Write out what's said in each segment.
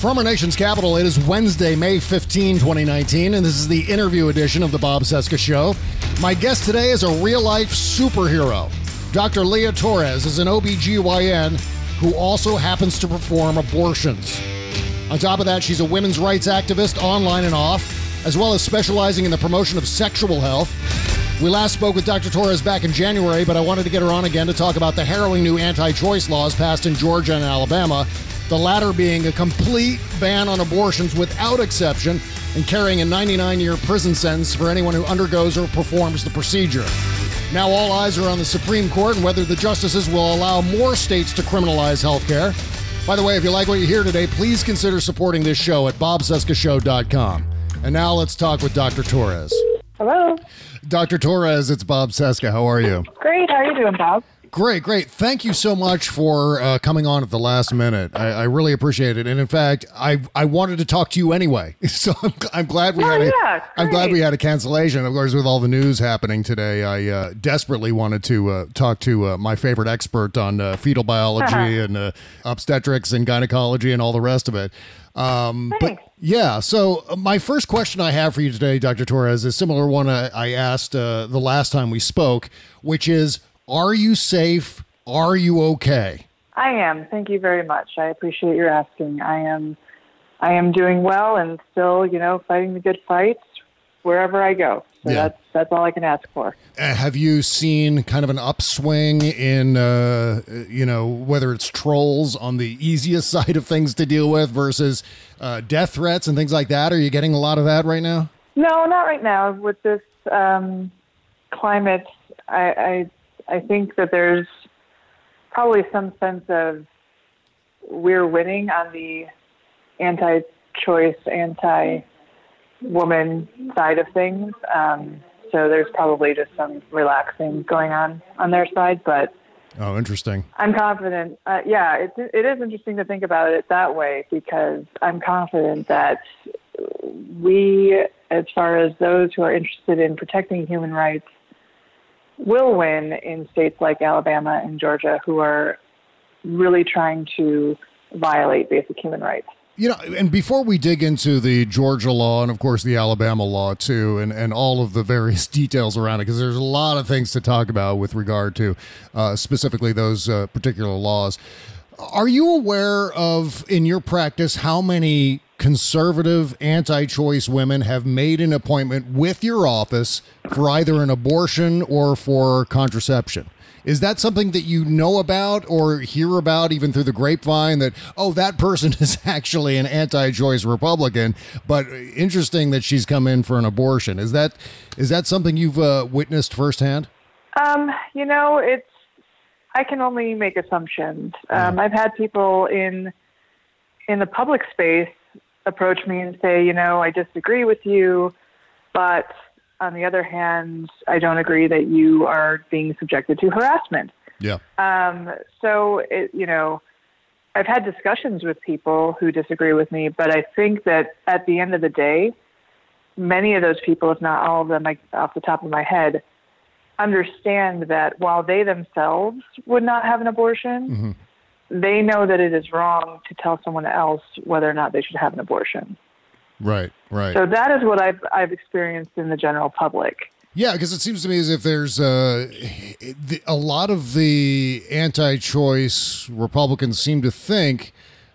From our nation's capital, it is Wednesday, May 15, 2019, and this is the interview edition of the Bob Cesca Show. My guest today is a real life superhero. Dr. Leah Torres is an OBGYN who also happens to perform abortions. On top of that, she's a women's rights activist online and off, as well as specializing in the promotion of sexual health. We last spoke with Dr. Torres back in January, but I wanted to get her on again to talk about the harrowing new anti choice laws passed in Georgia and Alabama, the latter being a complete ban on abortions without exception and carrying a 99 year prison sentence for anyone who undergoes or performs the procedure. Now, all eyes are on the Supreme Court and whether the justices will allow more states to criminalize healthcare. By the way, if you like what you hear today, please consider supporting this show at bobcescashow.com. And now let's talk with Dr. Torres. Hello. Dr. Torres, it's Bob Cesca. How are you? Great. How are you doing, Bob? Great, great. Thank you so much for uh, coming on at the last minute. I, I really appreciate it. And in fact, I I wanted to talk to you anyway. So I'm, I'm glad we Oh, had a, yeah, I'm glad we had a cancellation. Of course, with all the news happening today, I uh, desperately wanted to uh, talk to uh, my favorite expert on uh, fetal biology and uh, obstetrics and gynecology and all the rest of it. Um, but yeah, so my first question I have for you today, Dr. Torres, is a similar one I, I asked uh, the last time we spoke, which is Are you safe? Are you okay? I am. Thank you very much. I appreciate your asking. I am. I am doing well and still, you know, fighting the good fight wherever I go. So Yeah. that's that's all I can ask for. Uh, Have you seen kind of an upswing in, uh, you know, whether it's trolls on the easiest side of things to deal with versus uh, death threats and things like that? Are you getting a lot of that right now? No, not right now. With this um, climate, I, I I think that there's probably some sense of we're winning on the anti-choice, anti-woman side of things. Um, so there's probably just some relaxing going on on their side, but Oh, interesting. I'm confident. Uh, yeah, it, it is interesting to think about it that way because I'm confident that we, as far as those who are interested in protecting human rights, will win in states like Alabama and Georgia who are really trying to violate basic human rights. You know, and before we dig into the Georgia law and of course the Alabama law too, and, and all of the various details around it, because there's a lot of things to talk about with regard to uh, specifically those uh, particular laws. Are you aware of, in your practice, how many conservative anti choice women have made an appointment with your office for either an abortion or for contraception? Is that something that you know about or hear about even through the grapevine that, oh, that person is actually an anti choice Republican, but interesting that she's come in for an abortion? Is that is that something you've uh, witnessed firsthand? Um, you know, it's I can only make assumptions. Um, I've had people in in the public space approach me and say, you know, I disagree with you, but on the other hand, I don't agree that you are being subjected to harassment. Yeah. Um, so, it, you know, I've had discussions with people who disagree with me, but I think that at the end of the day, many of those people, if not all of them, like, off the top of my head, understand that while they themselves would not have an abortion, they know that it is wrong to tell someone else whether or not they should have an abortion. Right, right. So that is what I've I've experienced in the general public. Yeah, because it seems to me as if there's uh, a lot of the anti-choice Republicans seem to think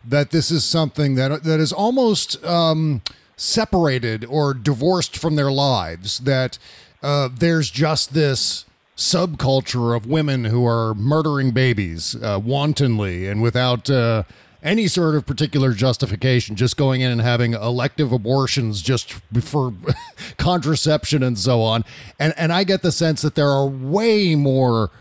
that this is something that that is almost um, separated or divorced from their lives. That uh, there's just this subculture of women who are murdering babies uh, wantonly and without uh, any sort of particular justification, just going in and having elective abortions just for contraception and so on. And and I get the sense that there are way more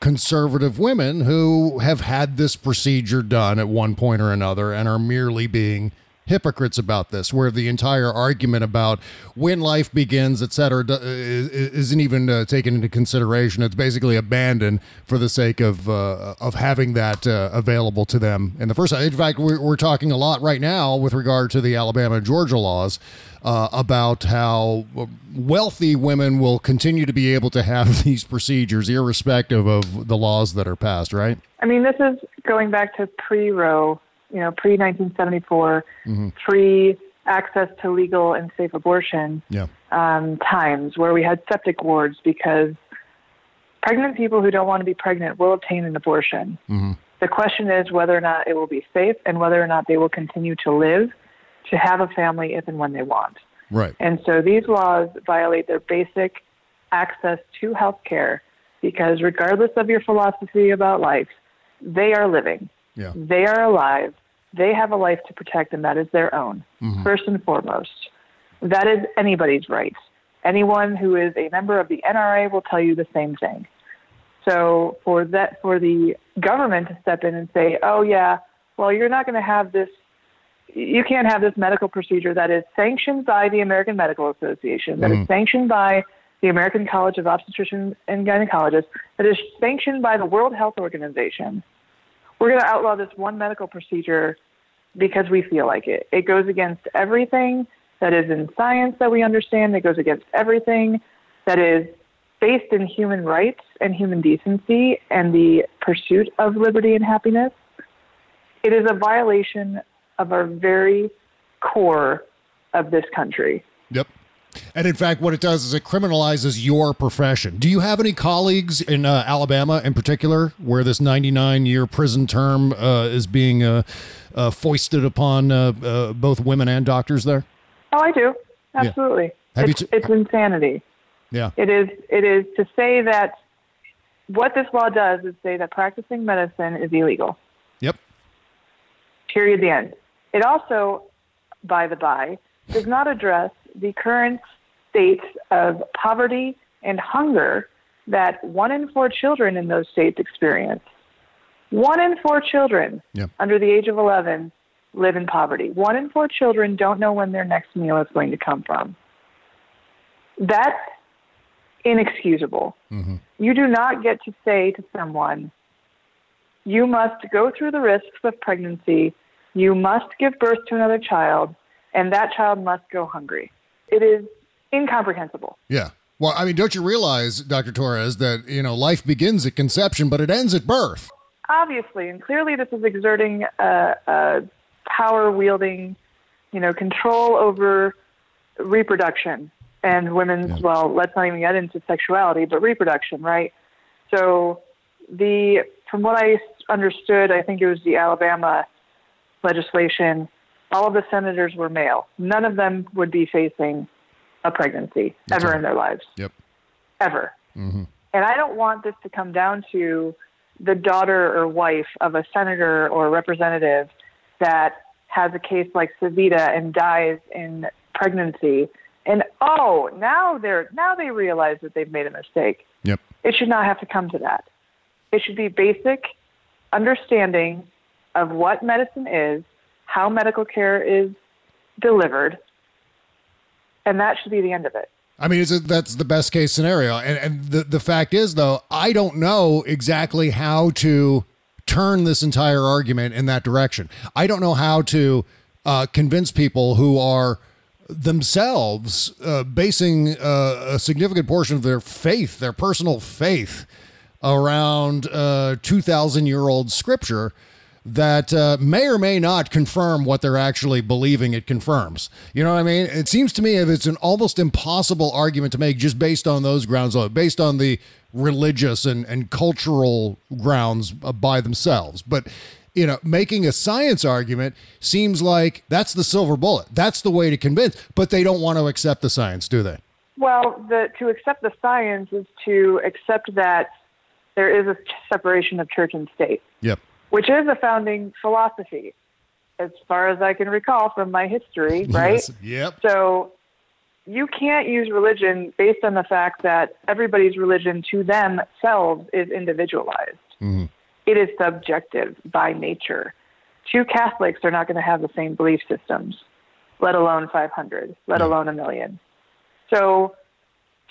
conservative women who have had this procedure done at one point or another and are merely being hypocrites about this where the entire argument about when life begins et cetera is- isn't even uh, taken into consideration. It's basically abandoned for the sake of uh, of having that uh, available to them in the first in fact we're, we're talking a lot right now with regard to the Alabama and Georgia laws uh, about how wealthy women will continue to be able to have these procedures irrespective of the laws that are passed right? I mean, this is going back to pre Roe, you know, pre 1974, pre access to legal and safe abortion yeah. um, times where we had septic wards because pregnant people who don't want to be pregnant will obtain an abortion. The question is whether or not it will be safe and whether or not they will continue to live to have a family if and when they want. right. And so these laws violate their basic access to health care because, regardless of your philosophy about life, they are living, yeah. They are alive, they have a life to protect, and that is their own, mm-hmm. first and foremost. That is anybody's right. Anyone who is a member of the NRA will tell you the same thing. So for that, for the government to step in and say, "Oh yeah, well you're not going to have this you can't have this medical procedure that is sanctioned by the American Medical Association, that is mm-hmm. sanctioned by the American College of Obstetricians and Gynecologists, that is sanctioned by the World Health Organization. We're going to outlaw this one medical procedure because we feel like it. It goes against everything that is in science that we understand, it goes against everything that is based in human rights and human decency and the pursuit of liberty and happiness. It is a violation of our very core of this country. And in fact, what it does is it criminalizes your profession. Do you have any colleagues in uh, Alabama, in particular, where this 99-year prison term uh, is being uh, uh, foisted upon uh, uh, both women and doctors there? Oh, I do. Absolutely. You It's, t- it's insanity. Yeah. It is it is to say that what this law does is say that practicing medicine is illegal. Yep. Period the end. It also, by the by, does not address the current state of poverty and hunger that one in four children in those states experience. One in four children Yep. under the age of 11 live in poverty. One in four children don't know when their next meal is going to come from. That's inexcusable. Mm-hmm. You do not get to say to someone, you must go through the risks of pregnancy, you must give birth to another child, and that child must go hungry. It is incomprehensible. Yeah. Well, I mean, don't you realize, Dr. Torres, that, you know, life begins at conception, but it ends at birth? Obviously, and clearly, this is exerting a, a power wielding, you know, control over reproduction and women's. Well, let's not even get into sexuality, but reproduction, right? So, the from what I understood, I think it was the Alabama legislation. All of the senators were male. None of them would be facing a pregnancy ever in their lives Yep. ever. Mm-hmm. And I don't want this to come down to the daughter or wife of a senator or representative that has a case like Savita and dies in pregnancy. And oh, now they're now they realize that they've made a mistake. Yep. It should not have to come to that. It should be basic understanding of what medicine is, how medical care is delivered, and that should be the end of it. I mean, it's a, that's the best case scenario. And, and the, the fact is, though, I don't know exactly how to turn this entire argument in that direction. I don't know how to uh, convince people who are themselves uh, basing uh, a significant portion of their faith, their personal faith, around uh, 2,000 year old scripture that uh, may or may not confirm what they're actually believing it confirms. You know what I mean? It seems to me if it's an almost impossible argument to make just based on those grounds, based on the religious and, and cultural grounds uh, by themselves. But you know, making a science argument seems like that's the silver bullet. That's the way to convince, but they don't want to accept the science, do they? Well, the, to accept the science is to accept that there is a separation of church and state. Yep. Which is a founding philosophy, as far as I can recall from my history, right? Yes. Yep. So you can't use religion based on the fact that everybody's religion to themselves is individualized. Mm-hmm. It is subjective by nature. Two Catholics are not going to have the same belief systems, let alone 500, let alone a million. So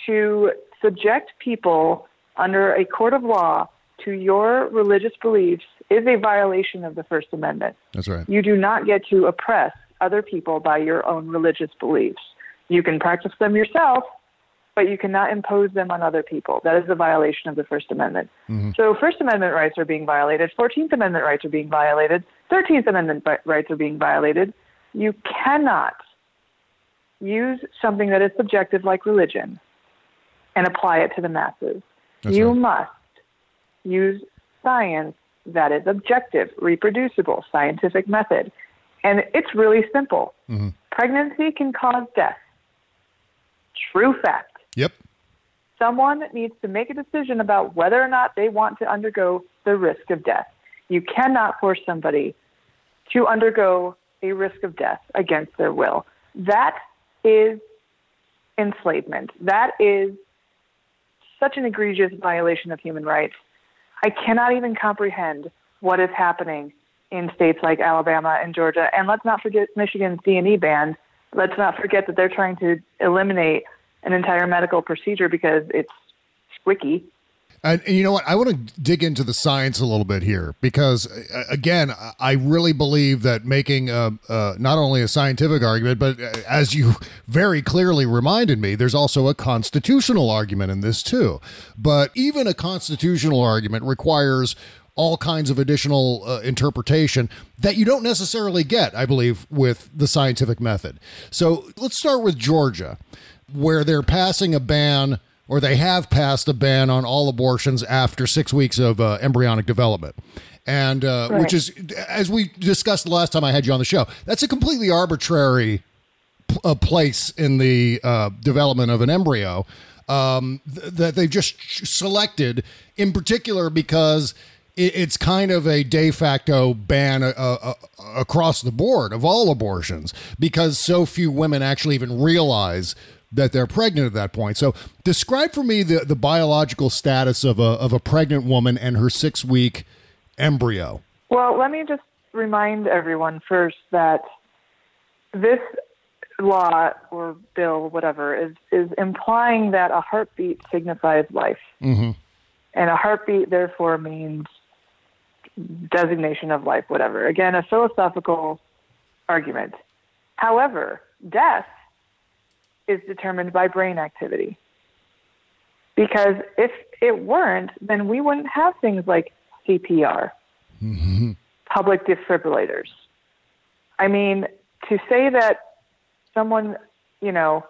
to subject people under a court of law to your religious beliefs is a violation of the First Amendment. That's right. You do not get to oppress other people by your own religious beliefs. You can practice them yourself, but you cannot impose them on other people. That is a violation of the First Amendment. Mm-hmm. So, First Amendment rights are being violated, 14th Amendment rights are being violated, 13th Amendment rights are being violated. You cannot use something that is subjective like religion and apply it to the masses. That's you right. must use science that is objective, reproducible, scientific method. And it's really simple. Mm-hmm. Pregnancy can cause death. True fact. Yep. Someone needs to make a decision about whether or not they want to undergo the risk of death. You cannot force somebody to undergo a risk of death against their will. That is enslavement. That is such an egregious violation of human rights. I cannot even comprehend what is happening in states like Alabama and Georgia. And let's not forget Michigan's D&E ban. Let's not forget that they're trying to eliminate an entire medical procedure because it's squicky. And, and you know what? I want to dig into the science a little bit here because, uh, again, I- really believe that making a, uh, not only a scientific argument, but uh, as you very clearly reminded me, there's also a constitutional argument in this too. But even a constitutional argument requires all kinds of additional uh, interpretation that you don't necessarily get, I believe, with the scientific method. So let's start with Georgia, where they're passing a ban or they have passed a ban on all abortions after six weeks of uh, embryonic development. And uh, Right. which is, as we discussed the last time I had you on the show, that's a completely arbitrary p- a place in the uh, development of an embryo um, th- that they've just selected, in particular because it, it's kind of a de facto ban uh, uh, across the board of all abortions because so few women actually even realize that they're pregnant at that point. So, describe for me the, the biological status of a of a pregnant woman and her six week embryo. Well, let me just remind everyone first that this law or bill, whatever, is, is implying that a heartbeat signifies life. Mm-hmm. And a heartbeat, therefore, means designation of life, whatever. Again, a philosophical argument. However, death is determined by brain activity. Because if it weren't, then we wouldn't have things like CPR, mm-hmm. public defibrillators. I mean, to say that someone, you know,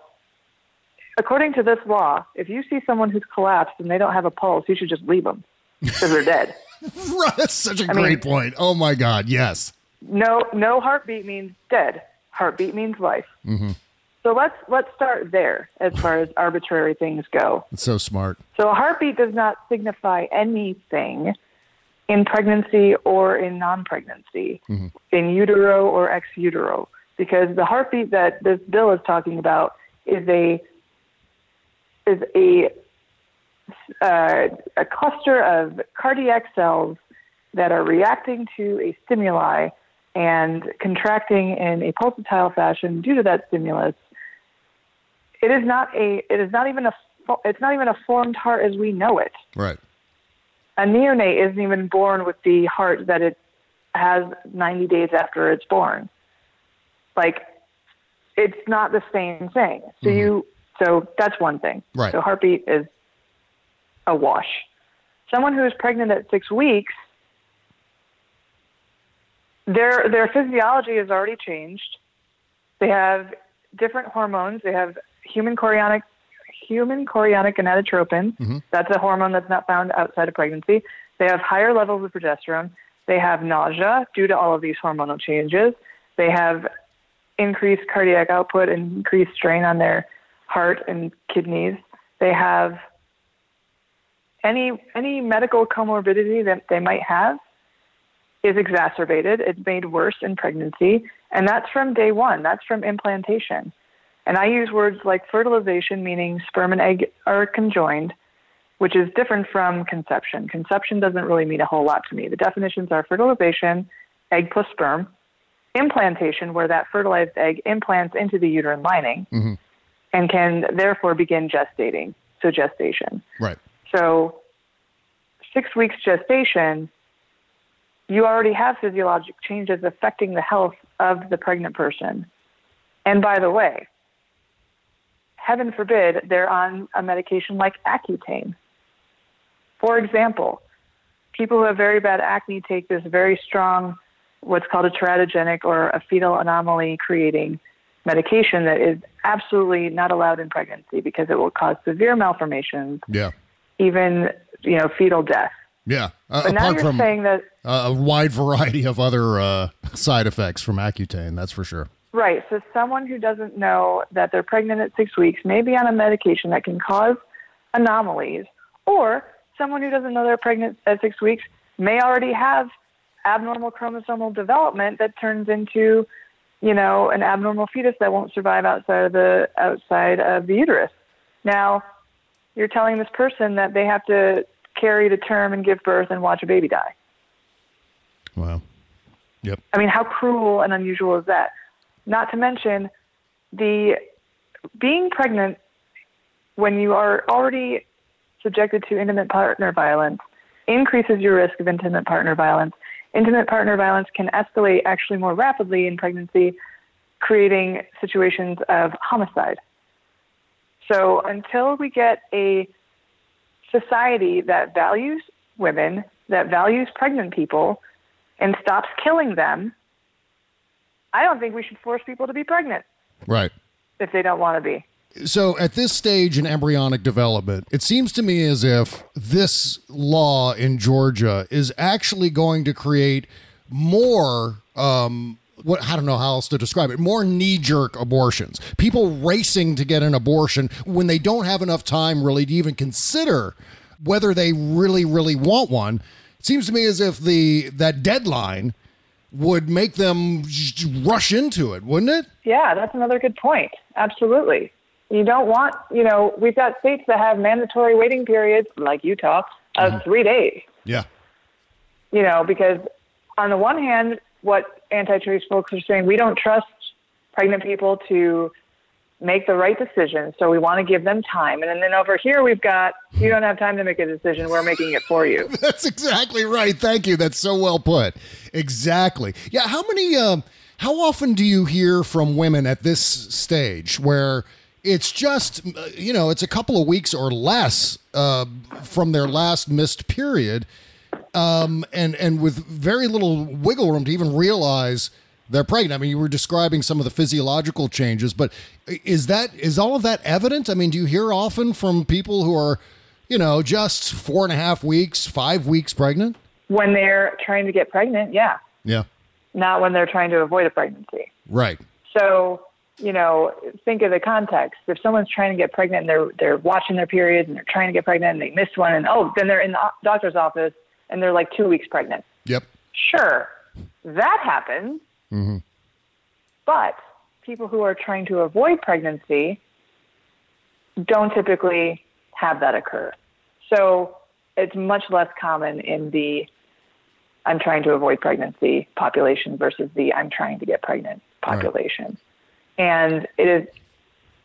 according to this law, if you see someone who's collapsed and they don't have a pulse, you should just leave them because they're dead. That's such a I mean- great point. Oh my God, yes. No, no heartbeat means dead. Heartbeat means life. Mm-hmm. So let's let's start there as far as arbitrary things go. It's so smart. So a heartbeat does not signify anything in pregnancy or in non-pregnancy, in utero or ex utero, because the heartbeat that this bill is talking about is a is a uh, a cluster of cardiac cells that are reacting to a stimuli and contracting in a pulsatile fashion due to that stimulus. It is not a. It is not even a. It's not even a formed heart as we know it. Right. a neonate isn't even born with the heart that it has 90 days after it's born. Like, it's not the same thing. So mm-hmm. you, so that's one thing. Right. So heartbeat is a wash. Someone who is pregnant at six weeks, their their physiology has already changed. They have different hormones. They have human chorionic human chorionic gonadotropin. Mm-hmm. That's a hormone that's not found outside of pregnancy. They have higher levels of progesterone. They have nausea due to all of these hormonal changes. They have increased cardiac output and increased strain on their heart and kidneys. They have any any medical comorbidity that they might have is exacerbated. It's made worse in pregnancy, and that's from day one. That's from implantation. And I use words like fertilization, meaning sperm and egg are conjoined, which is different from conception. Conception doesn't really mean a whole lot to me. The definitions are fertilization, egg plus sperm, implantation, where that fertilized egg implants into the uterine lining mm-hmm. and can therefore begin gestating. So, gestation. Right. So, six weeks gestation, you already have physiologic changes affecting the health of the pregnant person. And by the way, heaven forbid they're on a medication like Accutane. For example, people who have very bad acne take this very strong, what's called a teratogenic or a fetal anomaly creating medication that is absolutely not allowed in pregnancy because it will cause severe malformations, Yeah. even you know fetal death. Yeah. Uh, But now apart you're from saying that uh, a wide variety of other uh, side effects from Accutane, that's for sure. Right. So someone who doesn't know that they're pregnant at six weeks may be on a medication that can cause anomalies, or someone who doesn't know they're pregnant at six weeks may already have abnormal chromosomal development that turns into, you know, an abnormal fetus that won't survive outside of the outside of the uterus. Now, you're telling this person that they have to carry to term and give birth and watch a baby die. Wow. Yep. I mean, how cruel and unusual is that? Not to mention the being pregnant when you are already subjected to intimate partner violence increases your risk of intimate partner violence. Intimate partner violence can escalate actually more rapidly in pregnancy, creating situations of homicide. So until we get a society that values women, that values pregnant people, and stops killing them, I don't think we should force people to be pregnant Right. if they don't want to be. So, at this stage in embryonic development, it seems to me as if this law in Georgia is actually going to create more. Um, what I don't know how else to describe it. More knee-jerk abortions. People racing to get an abortion when they don't have enough time really to even consider whether they really, really want one. It seems to me as if the that deadline would make them rush into it, wouldn't it? Yeah, that's another good point. Absolutely. You don't want, you know, we've got states that have mandatory waiting periods, like Utah, of mm-hmm. three days. Yeah. You know, because on the one hand, what anti choice folks are saying, we don't trust pregnant people to make the right decision, so we want to give them time. And then over here, we've got, you don't have time to make a decision, we're making it for you. That's exactly right. Thank you. That's so well put. Exactly. Yeah. How many? Um, how often do you hear from women at this stage where it's just, uh, you know, it's a couple of weeks or less uh, from their last missed period, um, and and with very little wiggle room to even realize they're pregnant. I mean, you were describing some of the physiological changes, but is that is all of that evident? I mean, do you hear often from people who are, you know, just four and a half weeks, five weeks pregnant? When they're trying to get pregnant, yeah, Yeah. not when they're trying to avoid a pregnancy. Right. So, you know, think of the context. If someone's trying to get pregnant and they're they're watching their periods and they're trying to get pregnant and they missed one and oh, then they're in the doctor's office and they're like two weeks pregnant. Yep. Sure, that happens. Mm-hmm. But people who are trying to avoid pregnancy don't typically have that occur. So it's much less common in the I'm trying to avoid pregnancy population versus the I'm trying to get pregnant population. And it is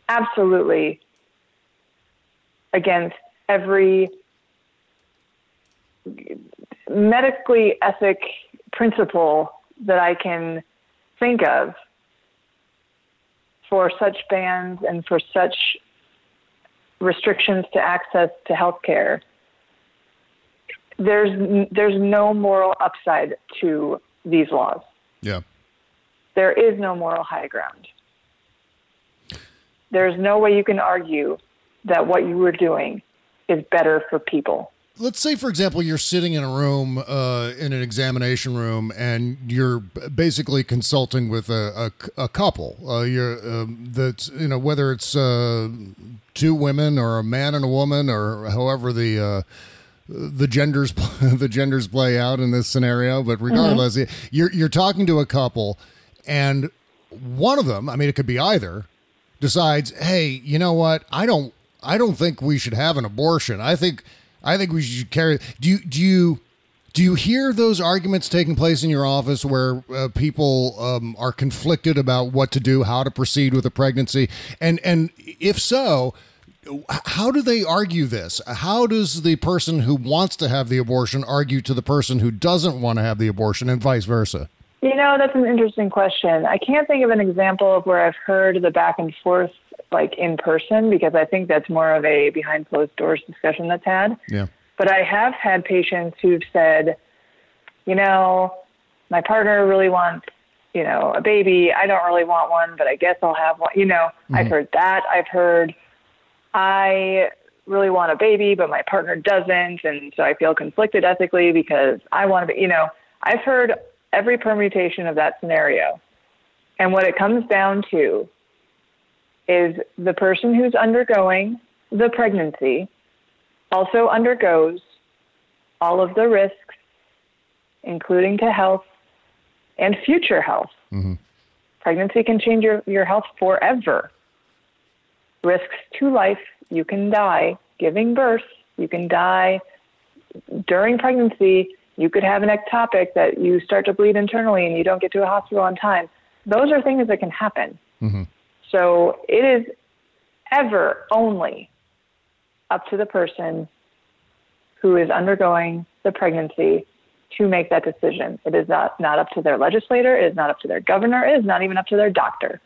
absolutely against every medically ethic principle that I can think of for such bans and for such restrictions to access to health care. There's there's no moral upside to these laws. Yeah. There is no moral high ground. There's no way you can argue that what you were doing is better for people. Let's say, for example, you're sitting in a room, uh, in an examination room, and you're basically consulting with a, a, a couple. Uh, you're um, that's you know whether it's uh, two women or a man and a woman or however the uh, the genders the genders play out in this scenario. But regardless, you're you're talking to a couple, and one of them, I mean, it could be either, decides, hey, you know what? I don't I don't think we should have an abortion. I think I think we should carry. Do you do you do you hear those arguments taking place in your office where uh, people um, are conflicted about what to do, how to proceed with a pregnancy, and and if so, how do they argue this? How does the person who wants to have the abortion argue to the person who doesn't want to have the abortion, and vice versa? You know, that's an interesting question. I can't think of an example of where I've heard the back and forth like in person because I think that's more of a behind closed doors discussion that's had. Yeah. But I have had patients who've said, you know, my partner really wants, you know, a baby. I don't really want one, but I guess I'll have one. You know, mm-hmm. I've heard that. I've heard I really want a baby, but my partner doesn't. And so I feel conflicted ethically because I want to be, you know, I've heard every permutation of that scenario. And what it comes down to is the person who's undergoing the pregnancy also undergoes all of the risks, including to health and future health. Mm-hmm. Pregnancy can change your, your health forever. Risks to life you can die giving birth, you can die during pregnancy you could have an ectopic that you start to bleed internally and you don't get to a hospital on time. Those are things that can happen. Mm-hmm. So it is ever only up to the person who is undergoing the pregnancy to make that decision. It is not, not up to their legislator, it is not up to their governor, it is not even up to their doctor.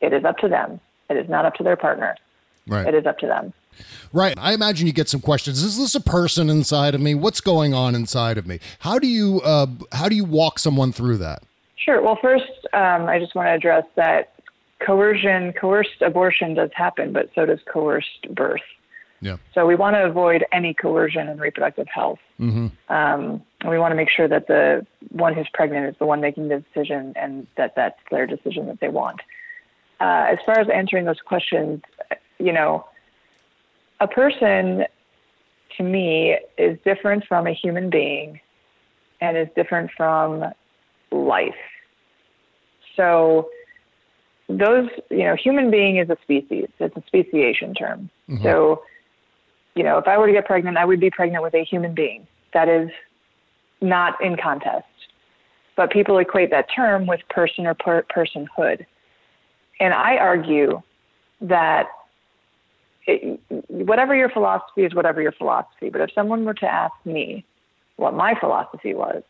It is up to them. It is not up to their partner. Right. It is up to them. Right. I imagine you get some questions. Is this a person inside of me? What's going on inside of me? How do you uh, how do you walk someone through that? Sure. Well, first, um, I just want to address that coercion, coerced abortion does happen, but so does coerced birth. Yeah. So we want to avoid any coercion in reproductive health. Mm-hmm. Um, and we want to make sure that the one who's pregnant is the one making the decision and that that's their decision that they want. Uh, as far as answering those questions, you know, a person to me is different from a human being and is different from life. So those, you know, human being is a species. It's a speciation term. Mm-hmm. So, you know, if I were to get pregnant, I would be pregnant with a human being. That is not in contest. But people equate that term with person or per- personhood. And I argue that it, whatever your philosophy is, whatever your philosophy. But if someone were to ask me what my philosophy was,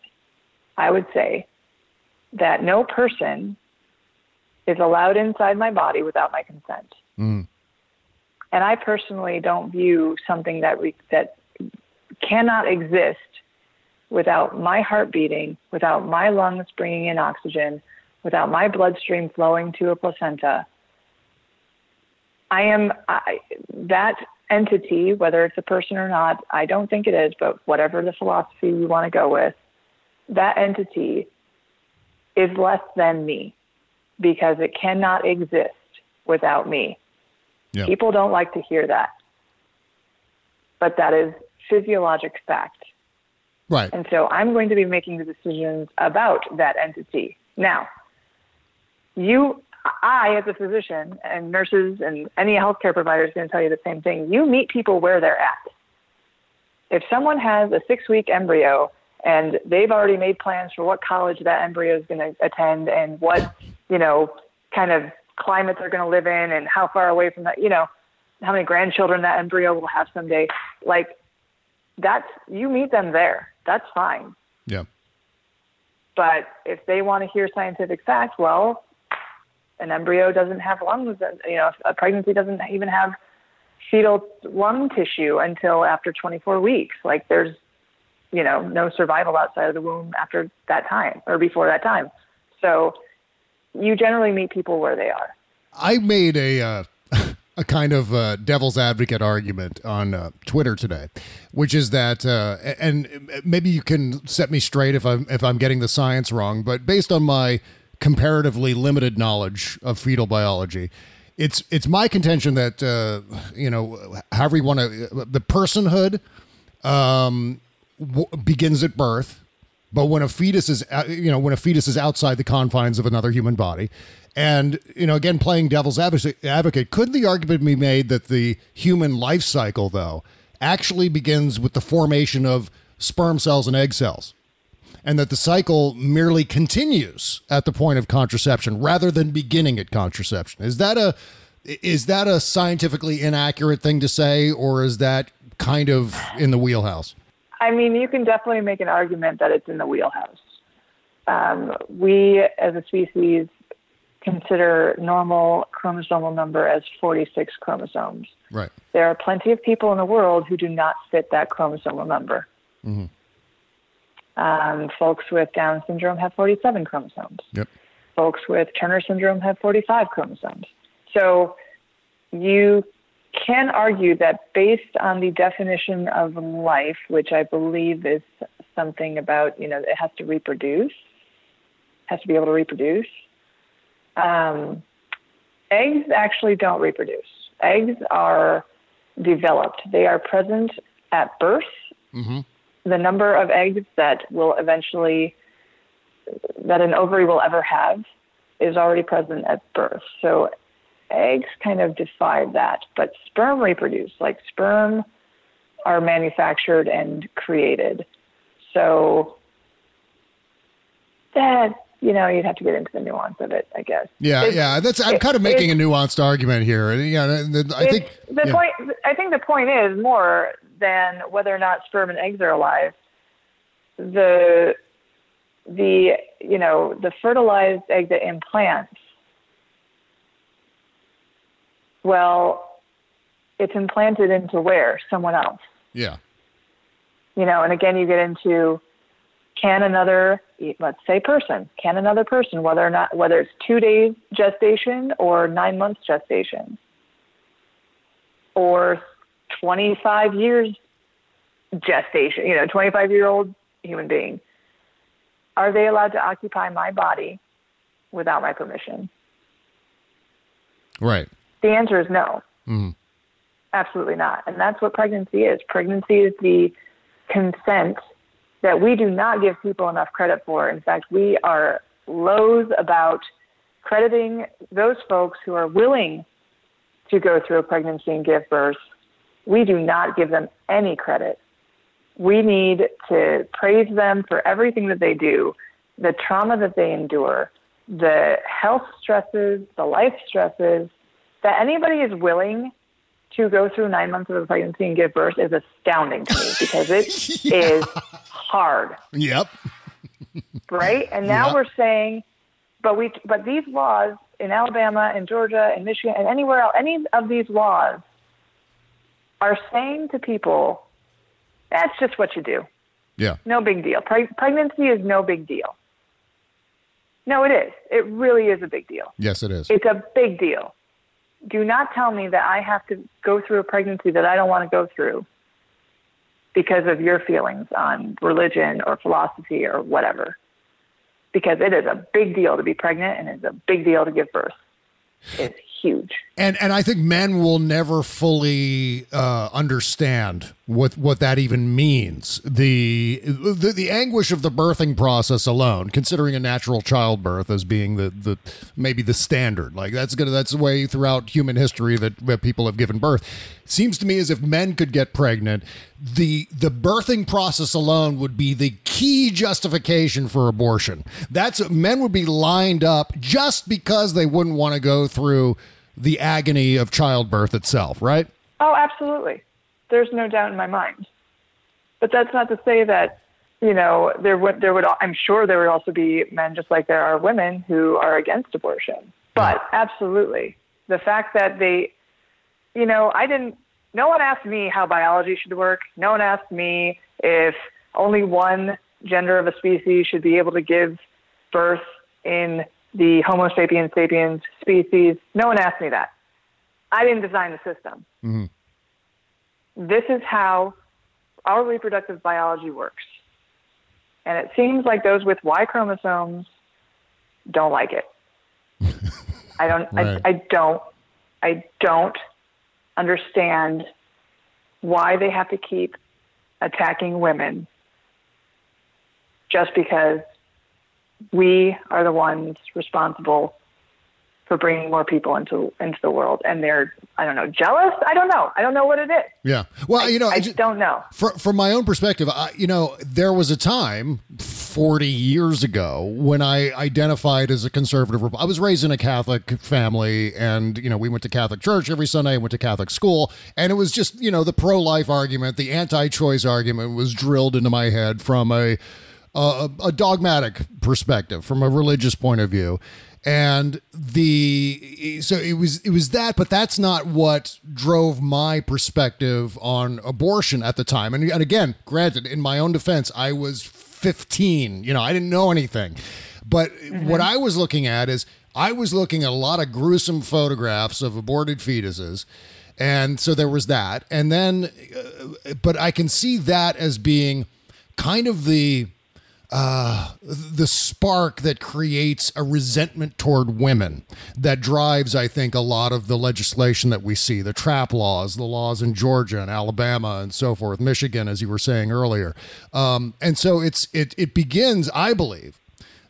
I would say that no person is allowed inside my body without my consent. Mm. And I personally don't view something that we, that cannot exist without my heart beating, without my lungs bringing in oxygen, without my bloodstream flowing to a placenta, I am I, that entity, whether it's a person or not, I don't think it is, but whatever the philosophy we want to go with, that entity is less than me because it cannot exist without me. Yeah. People don't like to hear that, but that is physiologic fact. Right. And so I'm going to be making the decisions about that entity. Now, you I, as a physician, and nurses and any healthcare provider is going to tell you the same thing. You meet people where they're at. If someone has a six week embryo and they've already made plans for what college that embryo is going to attend and what, you know, kind of climate they're going to live in and how far away from that, you know, how many grandchildren that embryo will have someday, like that's you meet them there. That's fine. Yeah. But if they want to hear scientific facts, well, an embryo doesn't have lungs. You know, a pregnancy doesn't even have fetal lung tissue until after 24 weeks. Like there's, you know, no survival outside of the womb after that time or before that time. So you generally meet people where they are. I made a uh, a kind of uh, devil's advocate argument on uh, Twitter today, which is that, uh, and maybe you can set me straight if I'm if I'm getting the science wrong, but based on my comparatively limited knowledge of fetal biology, it's it's my contention that uh, you know, however you want to, the personhood um, w- begins at birth. But when a fetus is, uh, you know, when a fetus is outside the confines of another human body, and, you know, again, playing devil's advocate, could the argument be made that the human life cycle, though, actually begins with the formation of sperm cells and egg cells? And that the cycle merely continues at the point of contraception rather than beginning at contraception. Is that a is that a scientifically inaccurate thing to say, or is that kind of in the wheelhouse? I mean, you can definitely make an argument that it's in the wheelhouse. Um, we, as a species, consider normal chromosomal number as 46 chromosomes. Right. There are plenty of people in the world who do not fit that chromosomal number. Mm-hmm. Um, folks with Down syndrome have 47 chromosomes. Yep. Folks with Turner syndrome have 45 chromosomes. So you can argue that based on the definition of life, which I believe is something about, you know, it has to reproduce, has to be able to reproduce um, eggs actually don't reproduce. Eggs are developed. They are present at birth. Mm-hmm. The number of eggs that will eventually that an ovary will ever have is already present at birth. So eggs kind of defy that, but sperm reproduce. Like sperm are manufactured and created. So that you know, you'd have to get into the nuance of it, I guess. Yeah, it's, yeah. That's I'm kind of making a nuanced argument here. Yeah, I think the yeah. point. I think the point is more than whether or not sperm and eggs are alive. The the you know the fertilized egg that implants. Well, it's implanted into where someone else. Yeah. You know, and again, you get into can another let's say person can another person whether or not whether it's two days gestation or nine months gestation or 25 years gestation you know 25 year old human being are they allowed to occupy my body without my permission right the answer is no mm-hmm. absolutely not and that's what pregnancy is pregnancy is the consent that we do not give people enough credit for. In fact, we are loath about crediting those folks who are willing to go through a pregnancy and give birth. We do not give them any credit. We need to praise them for everything that they do, the trauma that they endure, the health stresses, the life stresses, that anybody is willing to go through nine months of a pregnancy and give birth is astounding to me because it yeah. is hard. Yep. right? And now yep. we're saying, but we, but these laws in Alabama and Georgia and Michigan and anywhere else, any of these laws are saying to people, that's just what you do. Yeah. No big deal. Pre- pregnancy is no big deal. No, it is. It really is a big deal. Yes, it is. It's a big deal. Do not tell me that I have to go through a pregnancy that I don't want to go through because of your feelings on religion or philosophy or whatever. Because it is a big deal to be pregnant and it's a big deal to give birth. It's huge. And and I think men will never fully uh, understand what what that even means. The, the the anguish of the birthing process alone, considering a natural childbirth as being the the maybe the standard, like that's gonna that's the way throughout human history that, that people have given birth. Seems to me as if men could get pregnant, the the birthing process alone would be the key justification for abortion. That's men would be lined up just because they wouldn't want to go through the agony of childbirth itself, right? Oh, absolutely. There's no doubt in my mind. But that's not to say that you know there would there would I'm sure there would also be men just like there are women who are against abortion. But absolutely, the fact that they, you know, I didn't. No one asked me how biology should work. No one asked me if only one gender of a species should be able to give birth in the Homo sapiens sapiens species. No one asked me that. I didn't design the system. Mm-hmm. This is how our reproductive biology works. And it seems like those with Y chromosomes don't like it. I don't Right. I, I don't I don't understand why they have to keep attacking women just because we are the ones responsible for bringing more people into into the world and they're I don't know jealous I don't know I don't know what it is Yeah. Well, you know, I ju- don't know Fr- from my own perspective, I, you know, there was a time 40 years ago when I identified as a conservative. I was raised in a Catholic family, and, you know, we went to Catholic church every Sunday, I went to Catholic school, and it was just, you know, the pro life argument, the anti choice argument was drilled into my head from a, a, a dogmatic perspective, from a religious point of view. And the so it was it was that, but that's not what drove my perspective on abortion at the time. And, and again, granted, in my own defense, I was 15. You know, I didn't know anything. But what I was looking at is I was looking at a lot of gruesome photographs of aborted fetuses. And so there was that. And then, uh, but I can see that as being kind of the the spark that creates a resentment toward women that drives, I think, a lot of the legislation that we see the trap laws, the laws in Georgia and Alabama and so forth, Michigan, as you were saying earlier. Um, and so it's it it begins, I believe,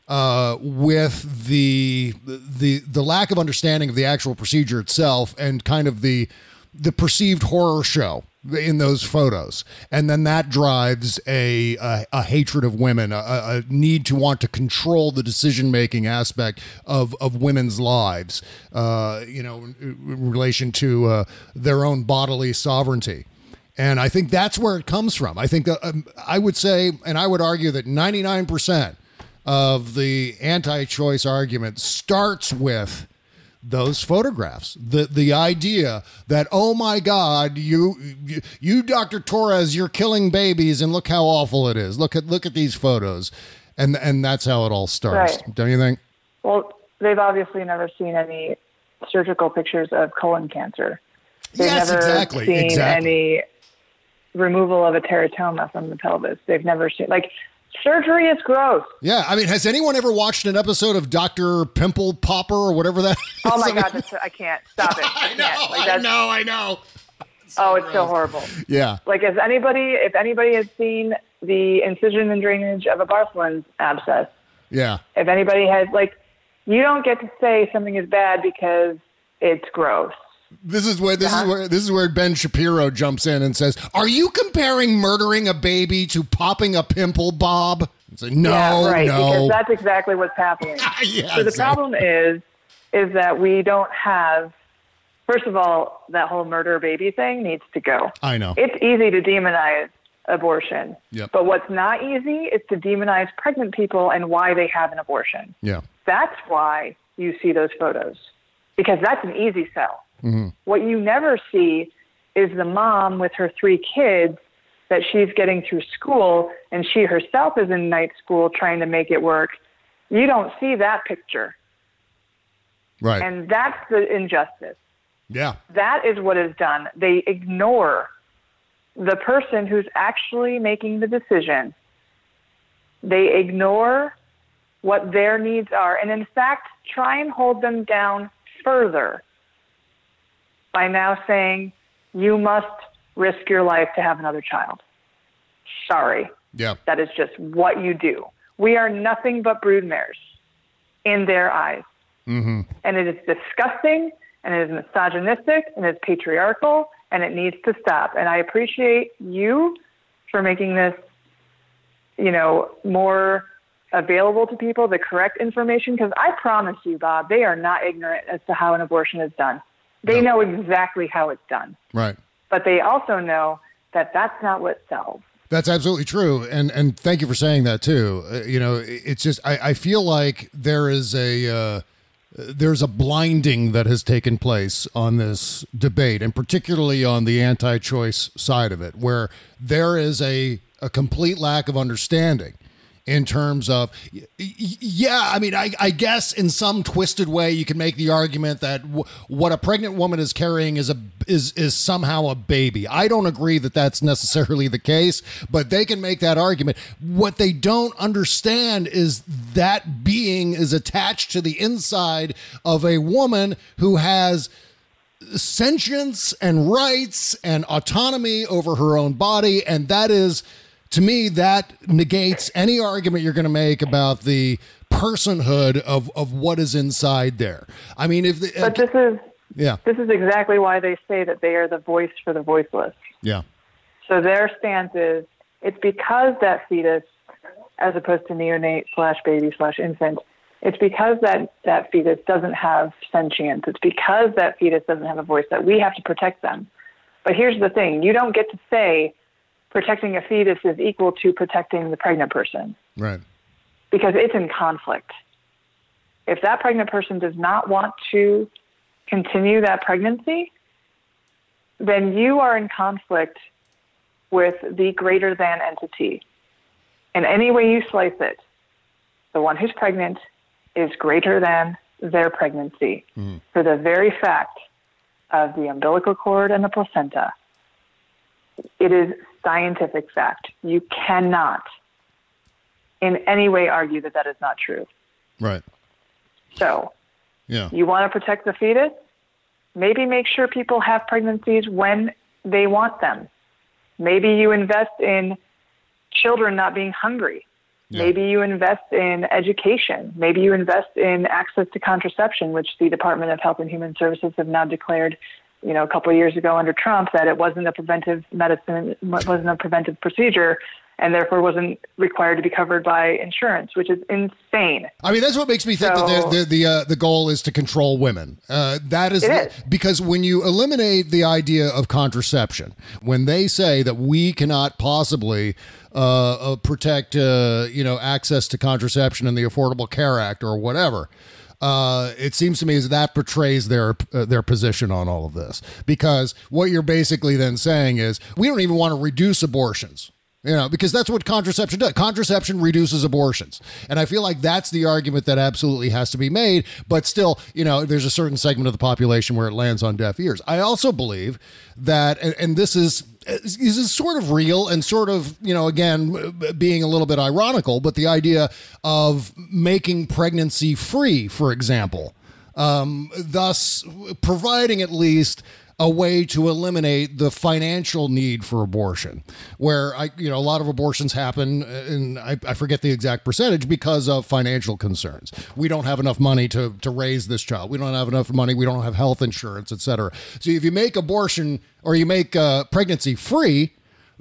uh, with the the the lack of understanding of the actual procedure itself and kind of the the perceived horror show in those photos, and then that drives a a, a hatred of women, a, a need to want to control the decision making aspect of of women's lives. Uh, you know, in, in relation to uh, their own bodily sovereignty. And I think that's where it comes from. I think that, um, I would say, and I would argue that 99% of the anti choice argument starts with those photographs. The the idea that oh my god, you you, you Dr. Torres, you're killing babies and look how awful it is. Look at look at these photos. And and that's how it all starts. Right. Don't you think? Well, they've obviously never seen any surgical pictures of colon cancer. They've Yes, never exactly, seen exactly. any removal of a teratoma from the pelvis. They've never seen like surgery is gross. Yeah, I mean, has anyone ever watched an episode of Dr. Pimple Popper or whatever that Oh my god, that's, I can't stop it. I, I know. Like, I know, I know. Oh, it's so horrible. Yeah. Like, if anybody, if anybody has seen the incision and drainage of a Bartholin's abscess, Yeah. if anybody has, like, you don't get to say something is bad because it's gross. This is where this is where this is where Ben Shapiro jumps in and says, "Are you comparing murdering a baby to popping a pimple, Bob?" It's like, no, yeah, right. no. Because that's exactly what's happening. Yeah, so the problem is, is that we don't have. First of all, that whole murder baby thing needs to go. I know. It's easy to demonize abortion, Yep. but what's not easy is to demonize pregnant people and why they have an abortion. yeah. That's why you see those photos, because that's an easy sell. Mm-hmm. What you never see is the mom with her three kids that she's getting through school, and she herself is in night school trying to make it work. You don't see that picture. Right. And that's the injustice. yeah. That is what is done. They ignore the person who's actually making the decision. They ignore what their needs are, and in fact, try and hold them down further by now saying, you must risk your life to have another child. Sorry. Yeah. That is just what you do. We are nothing but broodmares in their eyes. Mm-hmm. And it is disgusting, and it is misogynistic, and it's patriarchal, and it needs to stop. And I appreciate you for making this, you know, more available to people, the correct information, because I promise you, Bob, they are not ignorant as to how an abortion is done. They know exactly how it's done Right. but they also know that that's not what sells. That's absolutely true, and and thank you for saying that too. Uh, you know, it's just I, I feel like there is a uh, there's a blinding that has taken place on this debate, and particularly on the anti-choice side of it, where there is a a complete lack of understanding in terms of yeah i mean I, I, guess in some twisted way you can make the argument that w- what a pregnant woman is carrying is a is is somehow a baby. I don't agree that that's necessarily the case but they can make that argument. What they don't understand is that being is attached to the inside of a woman who has sentience and rights and autonomy over her own body and that is to me, that negates any argument you're going to make about the personhood of, of what is inside there. I mean, if the, but this is yeah, this is exactly why they say that they are the voice for the voiceless. Yeah. So their stance is it's because that fetus, as opposed to neonate slash baby slash infant, it's because that that fetus doesn't have sentience. It's because that fetus doesn't have a voice that we have to protect them. But here's the thing: you don't get to say protecting a fetus is equal to protecting the pregnant person. Right. Because it's in conflict. If that pregnant person does not want to continue that pregnancy, then you are in conflict with the greater than entity. In any way you slice it, the one who's pregnant is greater than their pregnancy mm. for the very fact of the umbilical cord and the placenta. It is scientific fact. You cannot in any way argue that that is not true. Right. So, yeah. You want to protect the fetus? Maybe make sure people have pregnancies when they want them. Maybe you invest in children not being hungry. Yeah. Maybe you invest in education. Maybe you invest in access to contraception, which the Department of Health and Human Services have now declared you know, a couple of years ago under Trump that it wasn't a preventive medicine, wasn't a preventive procedure, and therefore wasn't required to be covered by insurance, which is insane. I mean, that's what makes me think so, that the the the, uh, the, goal is to control women. Uh, that is, the, is, because when you eliminate the idea of contraception, when they say that we cannot possibly uh, uh protect, uh, you know, access to contraception in the Affordable Care Act or whatever uh, it seems to me as that portrays their uh, their position on all of this. Because what you're basically then saying is we don't even want to reduce abortions you know because that's what contraception does. Contraception reduces abortions. And i feel like that's the argument that absolutely has to be made but still you know there's a certain segment of the population where it lands on deaf ears. I also believe that and, and this is is sort of real and sort of, you know, again, being a little bit ironical, but the idea of making pregnancy free, for example, um, thus providing at least a way to eliminate the financial need for abortion where i you know a lot of abortions happen and I, I, forget the exact percentage because of financial concerns. We don't have enough money to to raise this child. We don't have enough money. We don't have health insurance etc so if you make abortion or you make uh, pregnancy free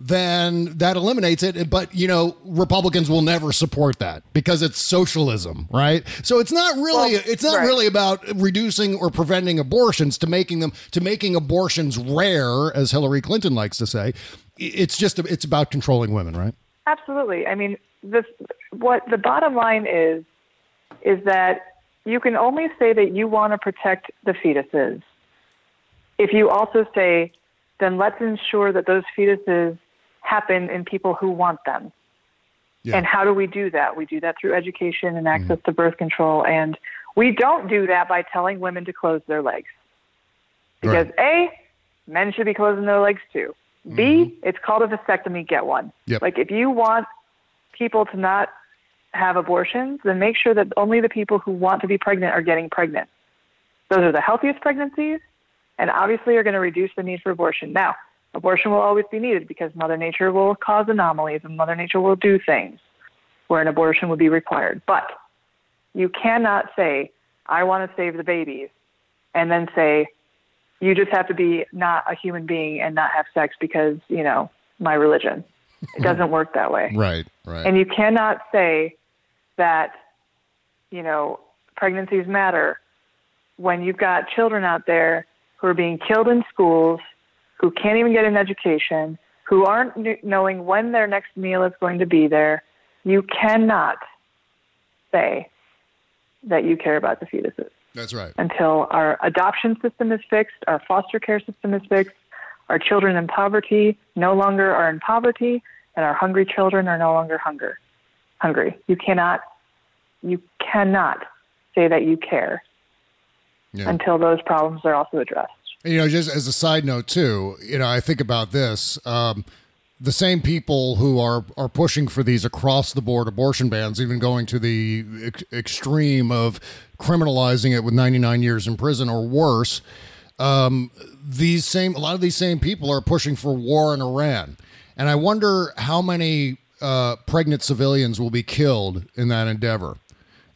then that eliminates it. But, you know, Republicans will never support that because it's socialism, right? So it's not really well, it's not right. really about reducing or preventing abortions to making them to making abortions rare, as Hillary Clinton likes to say. It's just it's about controlling women, right? Absolutely. I mean, this what the bottom line is is that you can only say that you want to protect the fetuses if you also say then let's ensure that those fetuses happen in people who want them. Yeah. And how do we do that? We do that through education and access mm-hmm. to birth control. And we don't do that by telling women to close their legs. Because right. A, men should be closing their legs too. Mm-hmm. B, it's called a vasectomy, get one. Yep. Like if you want people to not have abortions, then make sure that only the people who want to be pregnant are getting pregnant. Those are the healthiest pregnancies and obviously are going to reduce the need for abortion. Now, Abortion will always be needed because Mother Nature will cause anomalies and Mother Nature will do things where an abortion would be required. But you cannot say, I want to save the babies, and then say, you just have to be not a human being and not have sex because, you know, my religion. It doesn't work that way. Right, right. And you cannot say that, you know, pregnancies matter when you've got children out there who are being killed in schools who can't even get an education, who aren't knowing when their next meal is going to be there, you cannot say that you care about the fetuses That's right. until our adoption system is fixed, our foster care system is fixed, our children in poverty no longer are in poverty, and our hungry children are no longer hunger hungry. You cannot you cannot say that you care Yeah. until those problems are also addressed. You know, just as a side note too, you know, I think about this. Um, the same people who are are pushing for these across the board abortion bans, even going to the ex- extreme of criminalizing it with 99 years in prison or worse. Um, these same a lot of these same people are pushing for war in Iran, and I wonder how many uh, pregnant civilians will be killed in that endeavor.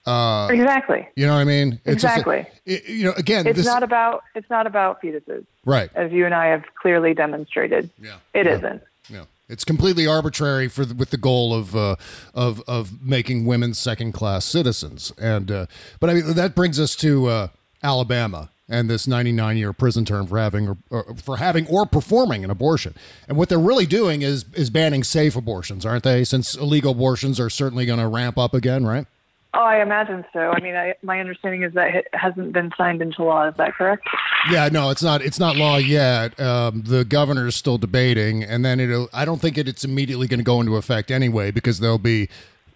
Exactly. You know what I mean? It's just a- Exactly. it- you know, again, It's this not about it's not about fetuses, right. as you and I have clearly demonstrated. Yeah. It Yeah. not No, it's completely arbitrary for the, with the goal of uh, of of making women second class citizens. And uh, but I mean that brings us to uh, Alabama and this 99 year prison term for having or, or for having or performing an abortion. And what they're really doing is is banning safe abortions, aren't they? Since illegal abortions are certainly going to ramp up again, right? Oh, I imagine so. I mean, I, my understanding is that it hasn't been signed into law. Is that correct? Yeah, no, it's not. It's not law yet. Um, the governor is still debating, and then it'll. I don't think it, it's immediately going to go into effect anyway, because there'll be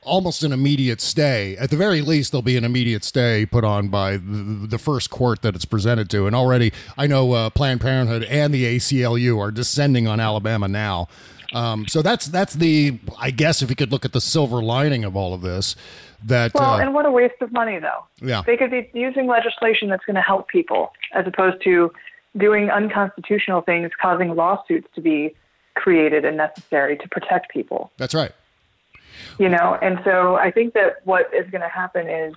almost an immediate stay. At the very least, there'll be an immediate stay put on by the, the first court that it's presented to. And already, I know uh, Planned Parenthood and the ACLU are descending on Alabama now. Um, so that's that's the. I guess if you could look at the silver lining of all of this, that Well, uh, and what a waste of money, though. Yeah. They could be using legislation that's going to help people as opposed to doing unconstitutional things, causing lawsuits to be created and necessary to protect people. that's right. You know, and so I think that what is going to happen is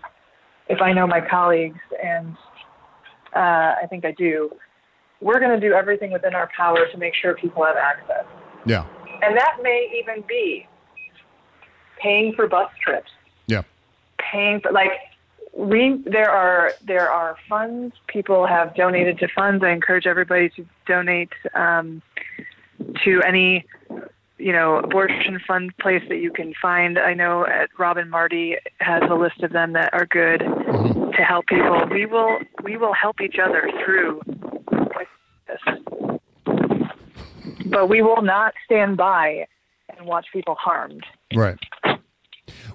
if I know my colleagues, and uh, I think I do, we're going to do everything within our power to make sure people have access. Yeah, And that may even be paying for bus trips paying for like we there are there are funds. People have donated to funds. I encourage everybody to donate um, to any you know abortion fund place that you can find. I know at robin marty has a list of them that are good to help people. We will we will help each other through this. But we will not stand by and watch people harmed. Right.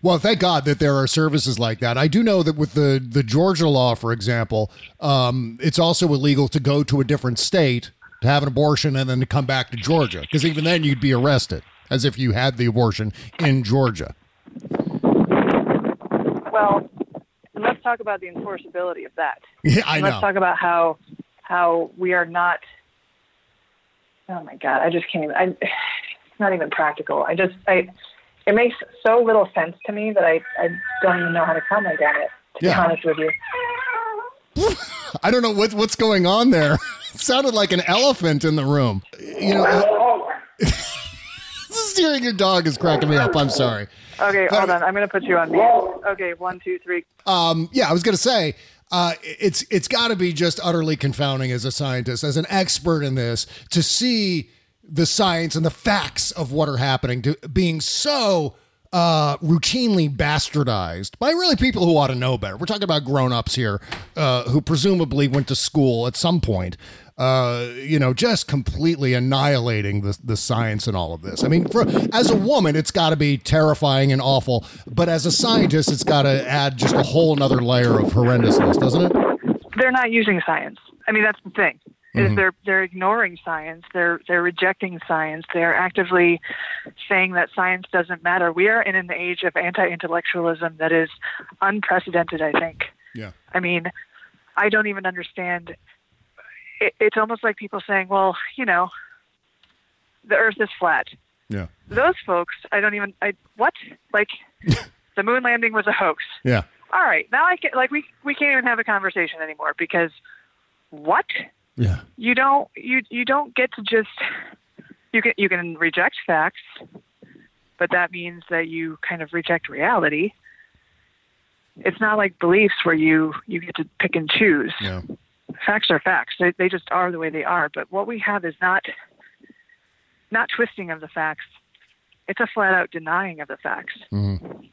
Well, thank God that there are services like that. I do know that with the the Georgia law, for example, um, it's also illegal to go to a different state to have an abortion and then to come back to Georgia, because even then you'd be arrested as if you had the abortion in Georgia. Well, let's talk about the enforceability of that. Yeah, I let's know. talk about how how we are not. Oh my God! I just can't even. I, it's not even practical. I just I. It makes so little sense to me that I I don't even know how to comment on it. To Yeah. be honest with you. I don't know what what's going on there. it sounded like an elephant in the room. You know, just hearing your dog is cracking me up. I'm sorry. Okay, hold on. I'm going to put you on mute. Okay, one, two, three. um, yeah, I was going to say uh, it's it's got to be just utterly confounding as a scientist, as an expert in this, to see the science and the facts of what are happening to being so uh, routinely bastardized by really people who ought to know better. We're talking about grown-ups here uh, who presumably went to school at some point. Uh, you know, just completely annihilating the the science and all of this. I mean, for as a woman, it's got to be terrifying and awful, but as a scientist, it's got to add just a whole another layer of horrendousness, doesn't it? They're not using science. I mean, that's the thing. Is mm-hmm. they're they're ignoring science. They're they're rejecting science. They're actively saying that science doesn't matter. We are in an age of anti-intellectualism that is unprecedented. I think. Yeah. I mean, I don't even understand. It, it's almost like people saying, "Well, you know, the Earth is flat." Yeah. Those folks, I don't even. I what? Like, the moon landing was a hoax. Yeah. All right, now I can like we we can't even have a conversation anymore because what? Yeah. You don't you you don't get to just you can you can reject facts, but that means that you kind of reject reality. It's not like beliefs where you you get to pick and choose. Yeah. Facts are facts. They they just are the way they are. But what we have is not not twisting of the facts. It's a flat out denying of the facts. Mm-hmm.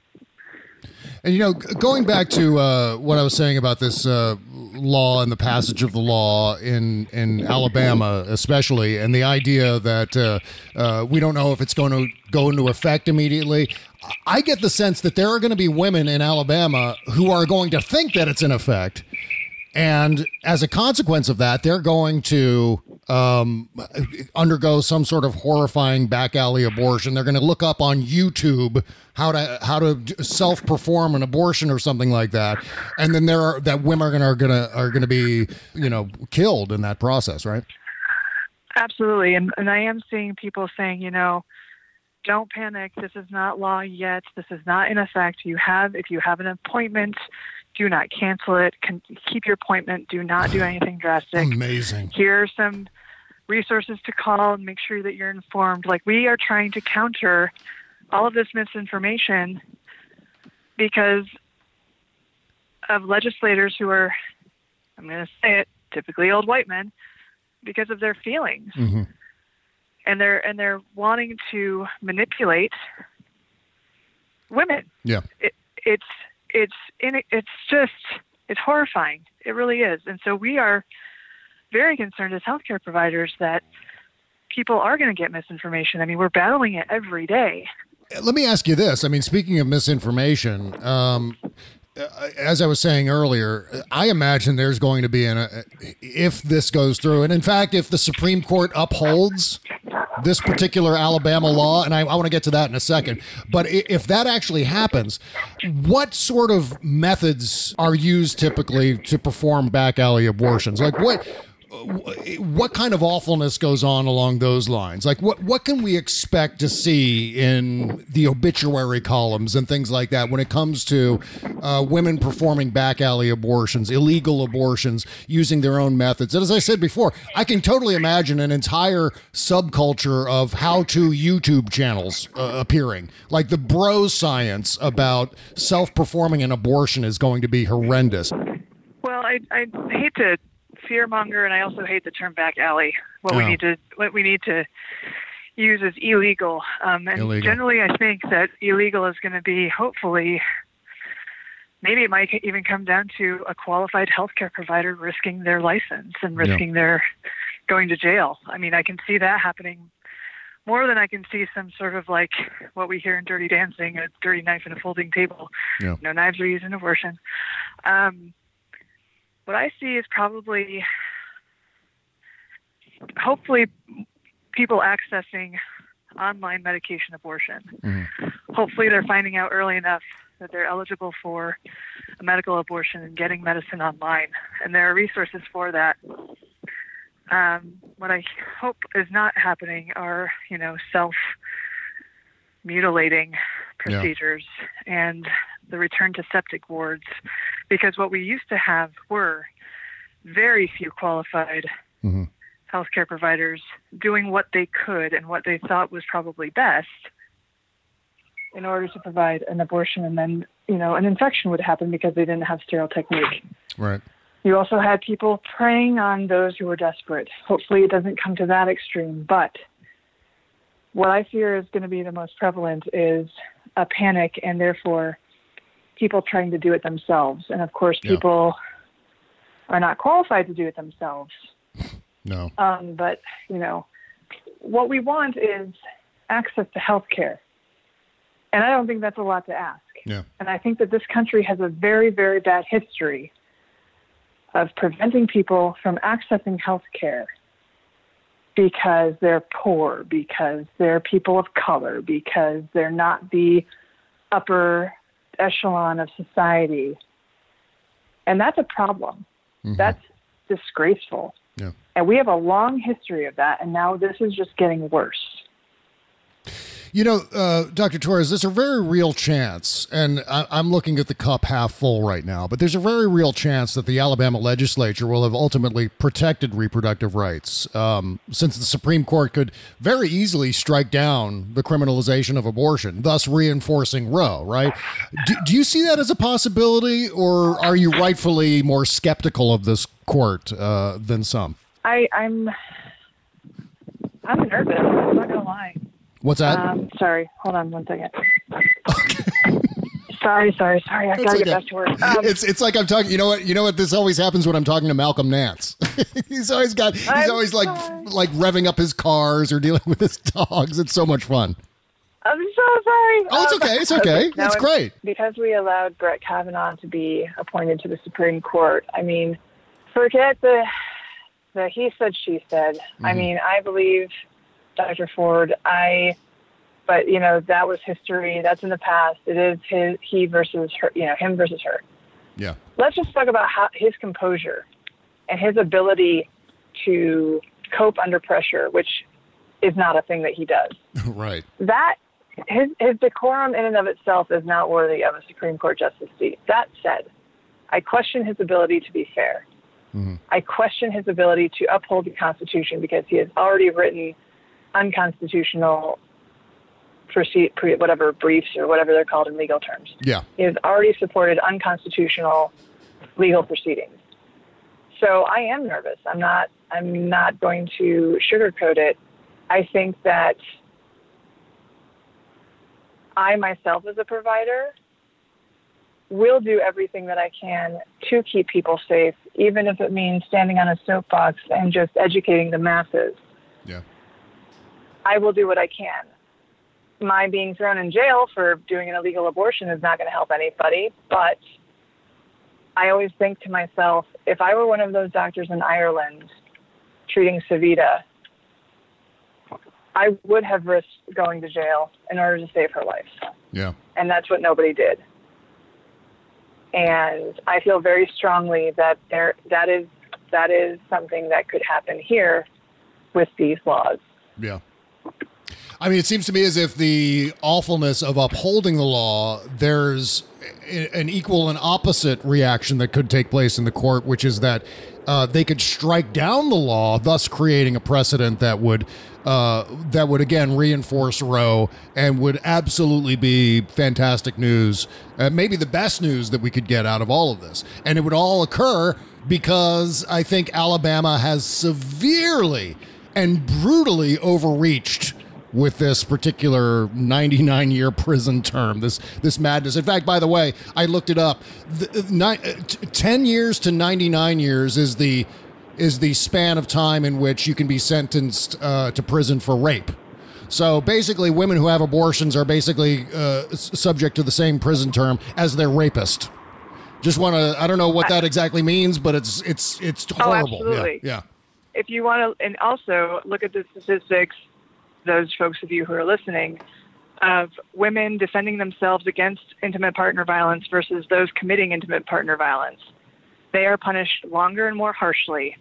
And you know, going back to uh, what I was saying about this uh, law and the passage of the law in in Alabama, especially, and the idea that uh, uh we don't know if it's going to go into effect immediately. I get the sense that there are going to be women in Alabama who are going to think that it's in effect, and as a consequence of that, they're going to um, undergo some sort of horrifying back alley abortion. They're going to look up on YouTube how to how to self perform an abortion or something like that, and then there are that women are going to are going to be you know killed in that process, right? Absolutely, and and I am seeing people saying, you know, don't panic. This is not law yet. This is not in effect. You have if you have an appointment do not cancel it. Can, keep your appointment. Do not do anything drastic. Amazing. Here are some resources to call and make sure that you're informed. Like we are trying to counter all of this misinformation because of legislators who are, I'm going to say it, typically old white men, because of their feelings. Mm-hmm. And they're and they're wanting to manipulate women. Yeah. It, it's it's it's just it's horrifying. It really is. And so we are very concerned as healthcare providers that people are going to get misinformation. I mean, we're battling it every day. Let me ask you this. I mean, speaking of misinformation, um, uh, as I was saying earlier, I imagine there's going to be an uh, if this goes through, and in fact, if the Supreme Court upholds this particular Alabama law, and I, I want to get to that in a second, but if that actually happens, what sort of methods are used typically to perform back alley abortions? Like what? What kind of awfulness goes on along those lines? Like, what what can we expect to see in the obituary columns and things like that when it comes to uh, women performing back alley abortions, illegal abortions, using their own methods? And as I said before, I can totally imagine an entire subculture of how-to YouTube channels uh, appearing. Like the bro science about self-performing an abortion is going to be horrendous. Well, I, I hate to fearmonger, and I also hate the term back alley. What oh. we need to what we need to use is illegal. Um, and illegal. generally, I think that illegal is going to be hopefully. Maybe it might even come down to a qualified healthcare provider risking their license and risking yeah. their going to jail. I mean, I can see that happening more than I can see some sort of like what we hear in Dirty Dancing, a dirty knife and a folding table. Yeah. No knives are used in abortion. Um, what I see is probably, hopefully, people accessing online medication abortion. Mm-hmm. Hopefully, they're finding out early enough that they're eligible for a medical abortion and getting medicine online. And there are resources for that. Um, what I hope is not happening are, you know, self mutilating procedures yeah. and the return to septic wards because what we used to have were very few qualified mm-hmm. healthcare providers doing what they could and what they thought was probably best in order to provide an abortion and then you know an infection would happen because they didn't have sterile technique. Right. You also had people preying on those who were desperate. Hopefully it doesn't come to that extreme but what i fear is going to be the most prevalent is a panic and therefore people trying to do it themselves. And of course, people yeah. are not qualified to do it themselves. No. Um, but, you know, what we want is access to health care. And I don't think that's a lot to ask. Yeah. And I think that this country has a very, very bad history of preventing people from accessing health care because they're poor, because they're people of color, because they're not the upper echelon of society. And that's a problem. Mm-hmm. That's disgraceful. Yeah. And we have a long history of that, and now this is just getting worse. You know, uh, Dr. Torres, there's a very real chance, and I, am looking at the cup half full right now, but there's a very real chance that the Alabama legislature will have ultimately protected reproductive rights, um, since the Supreme Court could very easily strike down the criminalization of abortion, thus reinforcing Roe, right? Do, do you see that as a possibility, or are you rightfully more skeptical of this court uh, than some? I, I'm I'm nervous. I'm not gonna lie. What's that? Um, sorry, hold on one second. sorry, sorry, sorry. I gotta okay. get back to work. Um, it's it's like I'm talking. You know what? You know what? This always happens when I'm talking to Malcolm Nance. he's always got. He's I'm always like sorry. like revving up his cars or dealing with his dogs. It's so much fun. I'm so sorry. Oh, it's Um, okay. It's okay. no, It's great. Because we allowed Brett Kavanaugh to be appointed to the Supreme Court. I mean, forget the the he said she said. I Mm-hmm. mean, I believe Dr. Ford. I, but you know that was history. That's in the past. It is his he versus her. You know, him versus her. Yeah. let's just talk about how, his composure and his ability to cope under pressure, which is not a thing that he does. right. That his his decorum in and of itself is not worthy of a Supreme Court justice seat. That said, I question his ability to be fair. Mm-hmm. I question his ability to uphold the Constitution because he has already written unconstitutional proceed, pre, whatever briefs or whatever they're called in legal terms Yeah. he has already supported unconstitutional legal proceedings. So I am nervous. I'm not. I'm not going to sugarcoat it. I think that I myself, as a provider, will do everything that I can to keep people safe, even if it means standing on a soapbox and just educating the masses. Yeah. I will do what I can. My being thrown in jail for doing an illegal abortion is not going to help anybody, but I always think to myself, if I were one of those doctors in Ireland treating Savita, I would have risked going to jail in order to save her life. Yeah. And that's what nobody did. And I feel very strongly that there that is that is something that could happen here with these laws. Yeah. I mean, it seems to me as if the awfulness of upholding the law, there's an equal and opposite reaction that could take place in the court, which is that uh, they could strike down the law, thus creating a precedent that would uh, that would again reinforce Roe and would absolutely be fantastic news, uh, maybe the best news that we could get out of all of this, and it would all occur because I think Alabama has severely and brutally overreached with this particular 99 year prison term this this madness. In fact by the way i looked it up. The, nine, uh, t- 10 years to 99 years is the is the span of time in which you can be sentenced uh, to prison for rape. So basically women who have abortions are basically uh, subject to the same prison term as their rapist. Just want to i don't know what that exactly means but it's it's it's horrible. Absolutely. yeah. Yeah if you want to, and also look at the statistics, those folks of you who are listening, of women defending themselves against intimate partner violence versus those committing intimate partner violence. They are punished longer and more harshly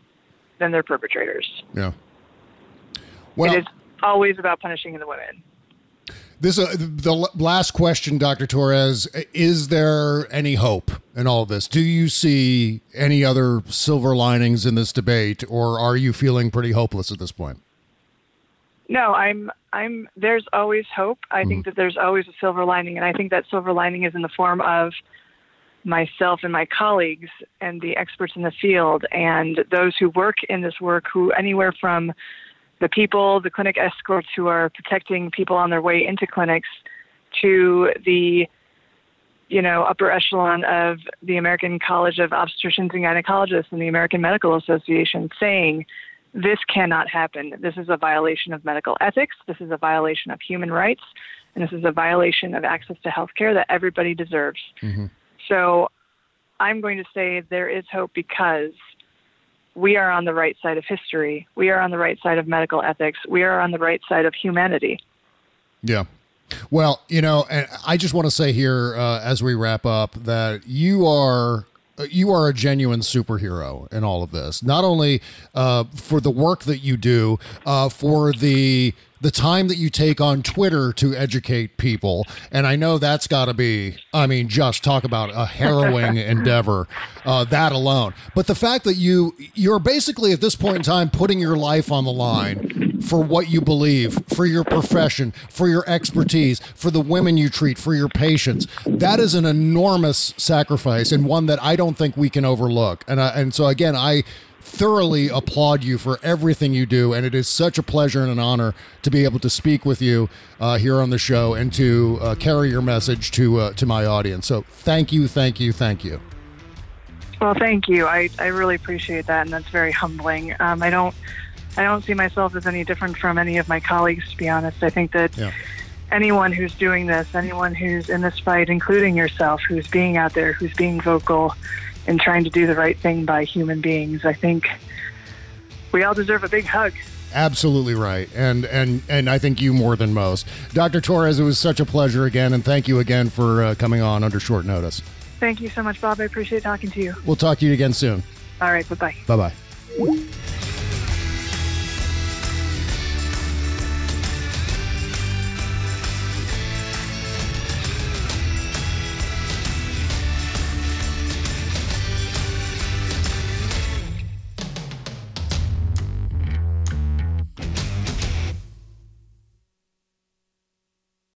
than their perpetrators. yeah well it is always about punishing the women. This uh, the last question, Dr. Torres. Is there any hope in all of this? Do you see any other silver linings in this debate, or are you feeling pretty hopeless at this point? No, I'm I'm there's always hope. I think mm-hmm. that there's always a silver lining and I think that silver lining is in the form of myself and my colleagues and the experts in the field and those who work in this work who anywhere from the people, the clinic escorts who are protecting people on their way into clinics to the you know, upper echelon of the American College of Obstetricians and Gynecologists and the American Medical Association saying this cannot happen. This is a violation of medical ethics. This is a violation of human rights. And this is a violation of access to health care that everybody deserves. So I'm going to say there is hope because we are on the right side of history. We are on the right side of medical ethics. We are on the right side of humanity. Yeah. Well, you know, and I just want to say here uh, as we wrap up that you are you are a genuine superhero in all of this. Not only uh, for the work that you do, uh, for the the time that you take on Twitter to educate people, and I know that's got to be, I mean, just talk about a harrowing endeavor, uh, that alone. But the fact that you you're basically at this point in time putting your life on the line for what you believe, for your profession, for your expertise, for the women you treat, for your patients. That is an enormous sacrifice and one that I don't think we can overlook. And I, and so again, I thoroughly applaud you for everything you do, and it is such a pleasure and an honor to be able to speak with you uh, here on the show and to uh, carry your message to uh, to my audience. So thank you, thank you, thank you. Well, thank you. I, I really appreciate that, and that's very humbling. Um, I don't I don't see myself as any different from any of my colleagues, to be honest. I think that Yeah. anyone who's doing this, anyone who's in this fight, including yourself, who's being out there, who's being vocal, and trying to do the right thing by human beings, I think we all deserve a big hug. Absolutely right, and and and I think you more than most, Dr. Torres. It was such a pleasure again, and thank you again for uh, coming on under short notice. Thank you so much, Bob. I appreciate talking to you. We'll talk to you again soon. All right, bye bye. Bye bye.